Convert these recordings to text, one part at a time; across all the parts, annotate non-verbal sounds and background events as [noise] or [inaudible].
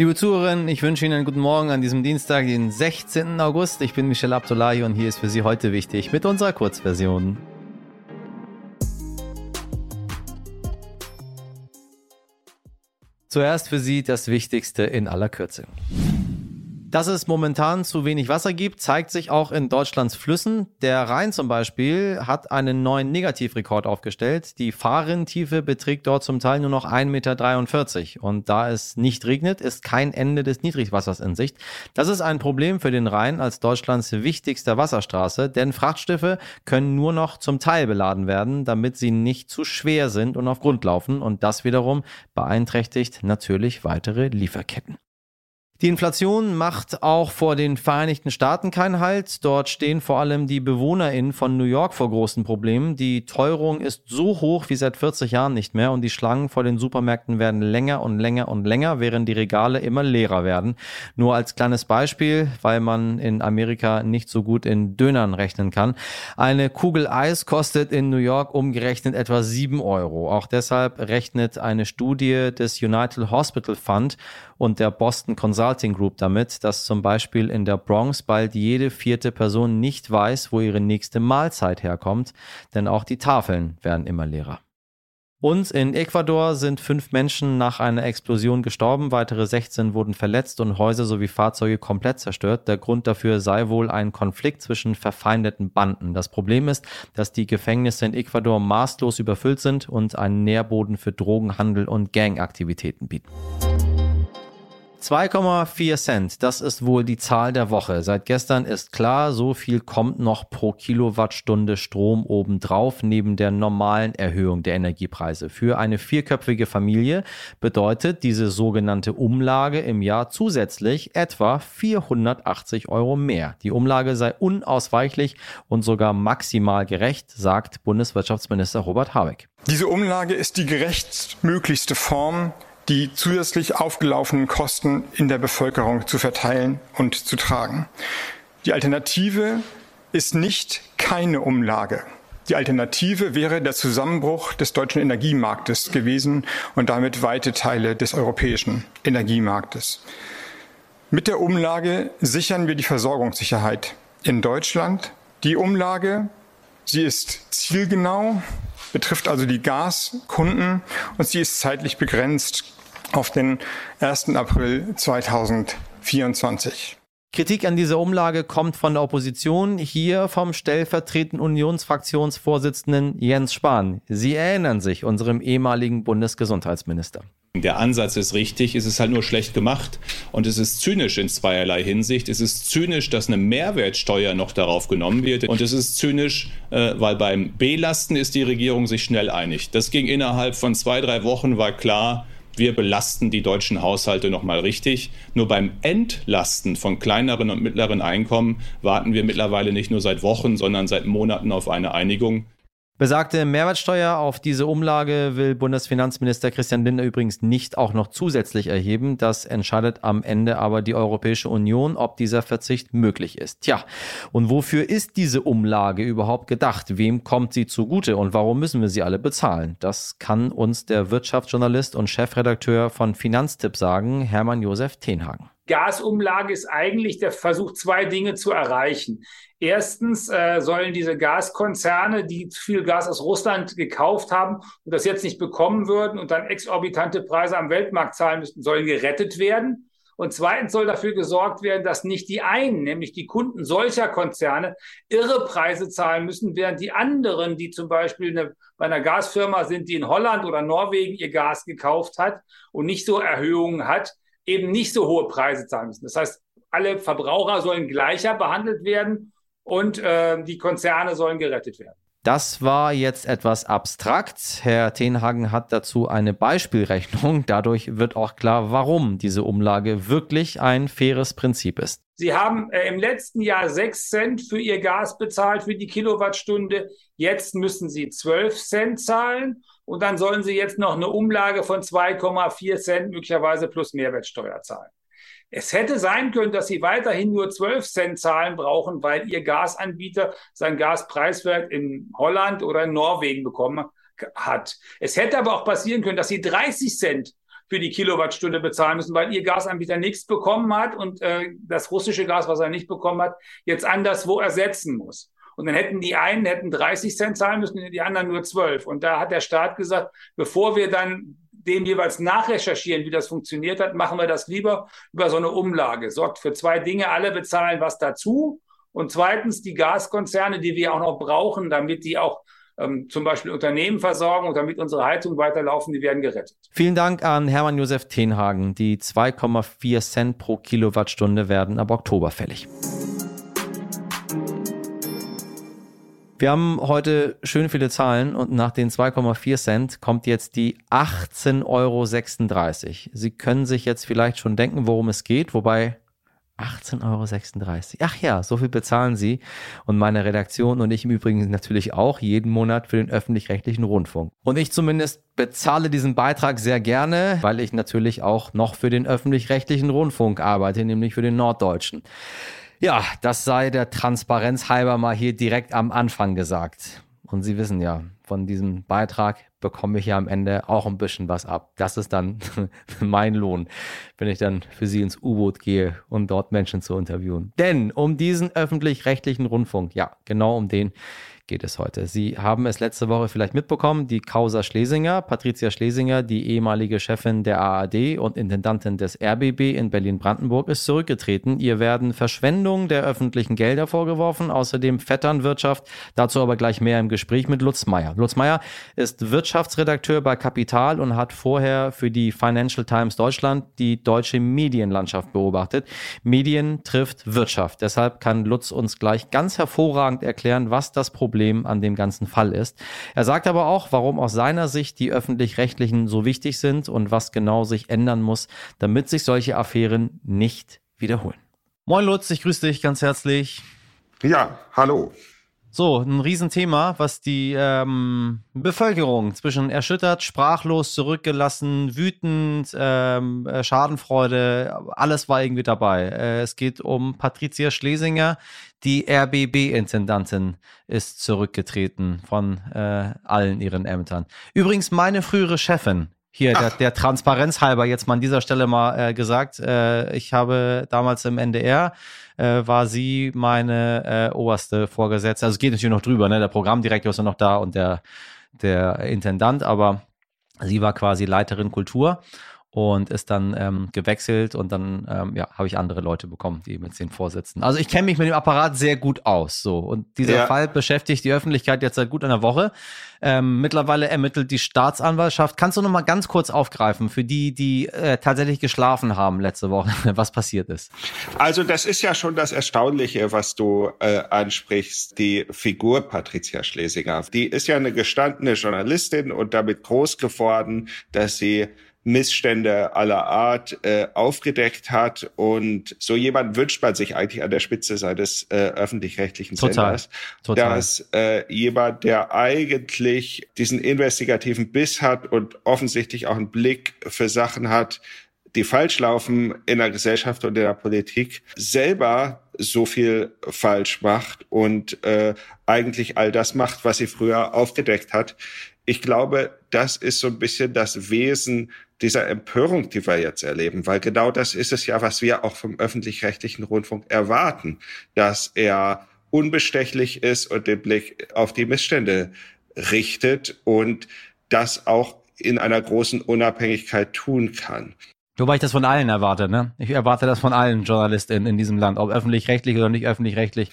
Liebe Zuhörerinnen, ich wünsche Ihnen einen guten Morgen an diesem Dienstag, den 16. August. Ich bin Michel Abdullahi und hier ist für Sie heute wichtig mit unserer Kurzversion. Zuerst für Sie das Wichtigste in aller Kürze. Dass es momentan zu wenig Wasser gibt, zeigt sich auch in Deutschlands Flüssen. Der Rhein zum Beispiel hat einen neuen Negativrekord aufgestellt. Die Fahrrinntiefe beträgt dort zum Teil nur noch 1,43 Meter. Und da es nicht regnet, ist kein Ende des Niedrigwassers in Sicht. Das ist ein Problem für den Rhein als Deutschlands wichtigster Wasserstraße, denn Frachtschiffe können nur noch zum Teil beladen werden, damit sie nicht zu schwer sind und auf Grund laufen. Und das wiederum beeinträchtigt natürlich weitere Lieferketten. Die Inflation macht auch vor den Vereinigten Staaten keinen Halt. Dort stehen vor allem die BewohnerInnen von New York vor großen Problemen. Die Teuerung ist so hoch wie seit 40 Jahren nicht mehr und die Schlangen vor den Supermärkten werden länger und länger und länger, während die Regale immer leerer werden. Nur als kleines Beispiel, weil man in Amerika nicht so gut in Dönern rechnen kann. Eine Kugel Eis kostet in New York umgerechnet etwa 7 Euro. Auch deshalb rechnet eine Studie des United Hospital Fund und der Boston Consulting Group damit, dass zum Beispiel in der Bronx bald jede vierte Person nicht weiß, wo ihre nächste Mahlzeit herkommt, denn auch die Tafeln werden immer leerer. Und in Ecuador sind fünf Menschen nach einer Explosion gestorben, weitere 16 wurden verletzt und Häuser sowie Fahrzeuge komplett zerstört. Der Grund dafür sei wohl ein Konflikt zwischen verfeindeten Banden. Das Problem ist, dass die Gefängnisse in Ecuador maßlos überfüllt sind und einen Nährboden für Drogenhandel und Gangaktivitäten bieten. 2,4 Cent, das ist wohl die Zahl der Woche. Seit gestern ist klar, so viel kommt noch pro Kilowattstunde Strom obendrauf, neben der normalen Erhöhung der Energiepreise. Für eine vierköpfige Familie bedeutet diese sogenannte Umlage im Jahr zusätzlich etwa 480 Euro mehr. Die Umlage sei unausweichlich und sogar maximal gerecht, sagt Bundeswirtschaftsminister Robert Habeck. Diese Umlage ist die gerechtmöglichste Form, die zusätzlich aufgelaufenen Kosten in der Bevölkerung zu verteilen und zu tragen. Die Alternative ist nicht keine Umlage. Die Alternative wäre der Zusammenbruch des deutschen Energiemarktes gewesen und damit weite Teile des europäischen Energiemarktes. Mit der Umlage sichern wir die Versorgungssicherheit in Deutschland. Die Umlage, sie ist zielgenau, betrifft also die Gaskunden und sie ist zeitlich begrenzt auf den 1. April 2024. Kritik an dieser Umlage kommt von der Opposition, hier vom stellvertretenden Unionsfraktionsvorsitzenden Jens Spahn. Sie erinnern sich unserem ehemaligen Bundesgesundheitsminister. Der Ansatz ist richtig, es ist halt nur schlecht gemacht und es ist zynisch in zweierlei Hinsicht. Es ist zynisch, dass eine Mehrwertsteuer noch darauf genommen wird und es ist zynisch, äh, weil beim Belasten ist die Regierung sich schnell einig. Das ging innerhalb von zwei, drei Wochen, war klar, wir belasten die deutschen Haushalte nochmal richtig. Nur beim Entlasten von kleineren und mittleren Einkommen warten wir mittlerweile nicht nur seit Wochen, sondern seit Monaten auf eine Einigung. Besagte Mehrwertsteuer auf diese Umlage will Bundesfinanzminister Christian Lindner übrigens nicht auch noch zusätzlich erheben. Das entscheidet am Ende aber die Europäische Union, ob dieser Verzicht möglich ist. Tja, und wofür ist diese Umlage überhaupt gedacht? Wem kommt sie zugute und warum müssen wir sie alle bezahlen? Das kann uns der Wirtschaftsjournalist und Chefredakteur von Finanztipp sagen, Hermann Josef Tenhagen. Gasumlage ist eigentlich der Versuch, zwei Dinge zu erreichen. Erstens äh, sollen diese Gaskonzerne, die zu viel Gas aus Russland gekauft haben und das jetzt nicht bekommen würden und dann exorbitante Preise am Weltmarkt zahlen müssten, sollen gerettet werden. Und zweitens soll dafür gesorgt werden, dass nicht die einen, nämlich die Kunden solcher Konzerne, irre Preise zahlen müssen, während die anderen, die zum Beispiel eine, bei einer Gasfirma sind, die in Holland oder Norwegen ihr Gas gekauft hat und nicht so Erhöhungen hat, eben nicht so hohe Preise zahlen müssen. Das heißt, alle Verbraucher sollen gleicher behandelt werden und äh, die Konzerne sollen gerettet werden. Das war jetzt etwas abstrakt. Herr Tenhagen hat dazu eine Beispielrechnung. [laughs] Dadurch wird auch klar, warum diese Umlage wirklich ein faires Prinzip ist. Sie haben äh, im letzten Jahr 6 Cent für Ihr Gas bezahlt für die Kilowattstunde. Jetzt müssen Sie 12 Cent zahlen. Und dann sollen Sie jetzt noch eine Umlage von 2,4 Cent möglicherweise plus Mehrwertsteuer zahlen. Es hätte sein können, dass Sie weiterhin nur 12 Cent zahlen brauchen, weil Ihr Gasanbieter sein Gaspreiswerk in Holland oder in Norwegen bekommen hat. Es hätte aber auch passieren können, dass Sie 30 Cent für die Kilowattstunde bezahlen müssen, weil ihr Gasanbieter nichts bekommen hat und äh, das russische Gas, was er nicht bekommen hat, jetzt anderswo ersetzen muss. Und dann hätten die einen hätten 30 Cent zahlen müssen, die anderen nur 12. Und da hat der Staat gesagt, bevor wir dann dem jeweils nachrecherchieren, wie das funktioniert hat, machen wir das lieber über so eine Umlage. Sorgt für zwei Dinge, alle bezahlen was dazu. Und zweitens die Gaskonzerne, die wir auch noch brauchen, damit die auch ähm, zum Beispiel Unternehmen versorgen und damit unsere Heizungen weiterlaufen, die werden gerettet. Vielen Dank an Hermann Josef Tenhagen. Die 2,4 Cent pro Kilowattstunde werden ab Oktober fällig. Wir haben heute schön viele Zahlen und nach den 2,4 Cent kommt jetzt die 18,36 Euro. Sie können sich jetzt vielleicht schon denken, worum es geht, wobei 18,36 Euro. Ach ja, so viel bezahlen Sie und meine Redaktion und ich im Übrigen natürlich auch jeden Monat für den öffentlich-rechtlichen Rundfunk. Und ich zumindest bezahle diesen Beitrag sehr gerne, weil ich natürlich auch noch für den öffentlich-rechtlichen Rundfunk arbeite, nämlich für den Norddeutschen. Ja, das sei der Transparenz halber mal hier direkt am Anfang gesagt. Und Sie wissen ja, von diesem Beitrag bekomme ich ja am Ende auch ein bisschen was ab. Das ist dann [laughs] mein Lohn, wenn ich dann für Sie ins U-Boot gehe, um dort Menschen zu interviewen. Denn um diesen öffentlich-rechtlichen Rundfunk, ja, genau um den geht es heute. Sie haben es letzte Woche vielleicht mitbekommen, die Causa Schlesinger, Patricia Schlesinger, die ehemalige Chefin der ARD und Intendantin des RBB in Berlin-Brandenburg, ist zurückgetreten. Ihr werden Verschwendung der öffentlichen Gelder vorgeworfen, außerdem Vetternwirtschaft. Dazu aber gleich mehr im Gespräch mit Lutz Meyer. Lutz Meyer ist Wirtschaftsredakteur bei Kapital und hat vorher für die Financial Times Deutschland die deutsche Medienlandschaft beobachtet. Medien trifft Wirtschaft. Deshalb kann Lutz uns gleich ganz hervorragend erklären, was das Problem Problem an dem ganzen Fall ist. Er sagt aber auch, warum aus seiner Sicht die öffentlich-rechtlichen so wichtig sind und was genau sich ändern muss, damit sich solche Affären nicht wiederholen. Moin Lutz, ich grüße dich ganz herzlich. Ja, hallo. So, ein Riesenthema, was die ähm, Bevölkerung zwischen erschüttert, sprachlos, zurückgelassen, wütend, ähm, äh, Schadenfreude, alles war irgendwie dabei. Äh, es geht um Patricia Schlesinger, die RBB-Intendantin ist zurückgetreten von äh, allen ihren Ämtern. Übrigens meine frühere Chefin, hier, der, der, Transparenz halber jetzt mal an dieser Stelle mal äh, gesagt, äh, ich habe damals im NDR, äh, war sie meine äh, oberste Vorgesetzte. Also es geht natürlich noch drüber, ne? Der Programmdirektor ist ja noch da und der, der Intendant, aber sie war quasi Leiterin Kultur und ist dann ähm, gewechselt und dann ähm, ja, habe ich andere Leute bekommen, die mit den vorsitzen. Also ich kenne mich mit dem Apparat sehr gut aus. So und dieser ja. Fall beschäftigt die Öffentlichkeit jetzt seit gut einer Woche. Ähm, mittlerweile ermittelt die Staatsanwaltschaft. Kannst du noch mal ganz kurz aufgreifen für die, die äh, tatsächlich geschlafen haben letzte Woche, [laughs] was passiert ist? Also das ist ja schon das Erstaunliche, was du äh, ansprichst. Die Figur Patricia Schlesinger, die ist ja eine gestandene Journalistin und damit groß geworden, dass sie Missstände aller Art äh, aufgedeckt hat. Und so jemand wünscht man sich eigentlich an der Spitze seines äh, öffentlich-rechtlichen Senders. Total. Dass äh, jemand, der eigentlich diesen investigativen Biss hat und offensichtlich auch einen Blick für Sachen hat, die falsch laufen in der Gesellschaft und in der Politik, selber so viel falsch macht und äh, eigentlich all das macht, was sie früher aufgedeckt hat. Ich glaube, das ist so ein bisschen das Wesen dieser Empörung, die wir jetzt erleben, weil genau das ist es ja, was wir auch vom öffentlich-rechtlichen Rundfunk erwarten, dass er unbestechlich ist und den Blick auf die Missstände richtet und das auch in einer großen Unabhängigkeit tun kann. Wobei ich das von allen erwarte, ne? Ich erwarte das von allen JournalistInnen in diesem Land, ob öffentlich-rechtlich oder nicht öffentlich-rechtlich,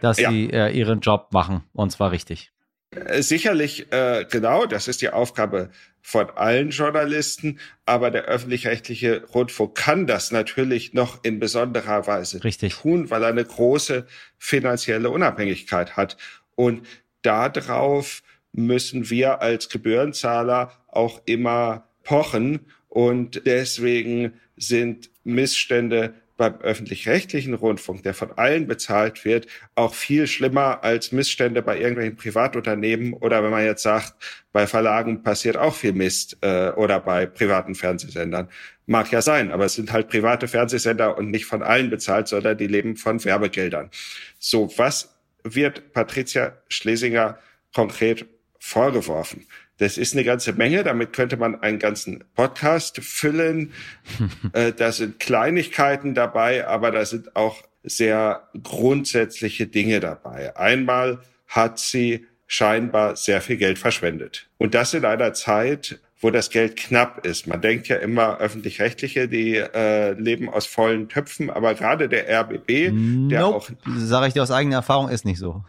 dass ja. sie äh, ihren Job machen und zwar richtig. Äh, sicherlich, äh, genau, das ist die Aufgabe von allen Journalisten, aber der öffentlich-rechtliche Rundfunk kann das natürlich noch in besonderer Weise Richtig. tun, weil er eine große finanzielle Unabhängigkeit hat. Und darauf müssen wir als Gebührenzahler auch immer pochen. Und deswegen sind Missstände beim öffentlich-rechtlichen Rundfunk, der von allen bezahlt wird, auch viel schlimmer als Missstände bei irgendwelchen Privatunternehmen oder wenn man jetzt sagt, bei Verlagen passiert auch viel Mist äh, oder bei privaten Fernsehsendern. Mag ja sein, aber es sind halt private Fernsehsender und nicht von allen bezahlt, sondern die leben von Werbegeldern. So, was wird Patricia Schlesinger konkret vorgeworfen? Das ist eine ganze Menge. Damit könnte man einen ganzen Podcast füllen. [laughs] äh, da sind Kleinigkeiten dabei, aber da sind auch sehr grundsätzliche Dinge dabei. Einmal hat sie scheinbar sehr viel Geld verschwendet. Und das in einer Zeit, wo das Geld knapp ist. Man denkt ja immer, öffentlich-rechtliche, die äh, leben aus vollen Töpfen, aber gerade der RBB, nope. der auch... Sage ich dir aus eigener Erfahrung, ist nicht so.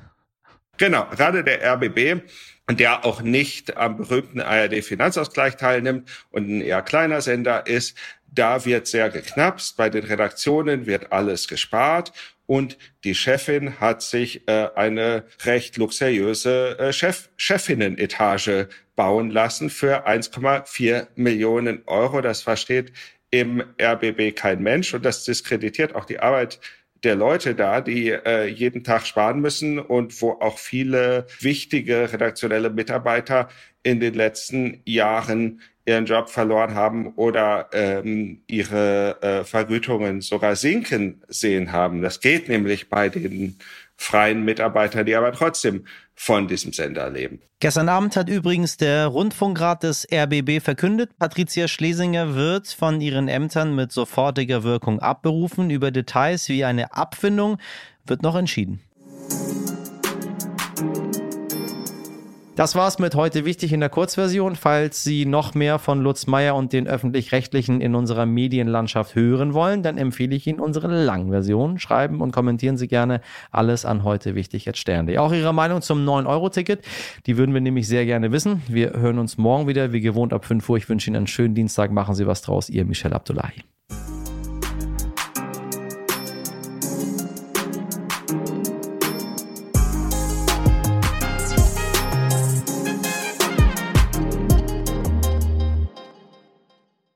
Genau, gerade der RBB, der auch nicht am berühmten ARD-Finanzausgleich teilnimmt und ein eher kleiner Sender ist, da wird sehr geknapst. Bei den Redaktionen wird alles gespart und die Chefin hat sich äh, eine recht luxuriöse äh, Chef Chefinnen-Etage bauen lassen für 1,4 Millionen Euro. Das versteht im RBB kein Mensch und das diskreditiert auch die Arbeit der Leute da, die äh, jeden Tag sparen müssen und wo auch viele wichtige redaktionelle Mitarbeiter in den letzten Jahren ihren Job verloren haben oder ähm, ihre äh, Vergütungen sogar sinken sehen haben. Das geht nämlich bei den freien Mitarbeitern, die aber trotzdem von diesem Sender leben. Gestern Abend hat übrigens der Rundfunkrat des RBB verkündet, Patricia Schlesinger wird von ihren Ämtern mit sofortiger Wirkung abberufen. Über Details wie eine Abfindung wird noch entschieden. Das war's mit heute wichtig in der Kurzversion. Falls Sie noch mehr von Lutz Meyer und den öffentlich-rechtlichen in unserer Medienlandschaft hören wollen, dann empfehle ich Ihnen unsere Langversion. Schreiben und kommentieren Sie gerne alles an heute wichtig jetzt Stern.de. Auch Ihre Meinung zum 9-Euro-Ticket, die würden wir nämlich sehr gerne wissen. Wir hören uns morgen wieder, wie gewohnt ab 5 Uhr. Ich wünsche Ihnen einen schönen Dienstag. Machen Sie was draus. Ihr Michel Abdullahi.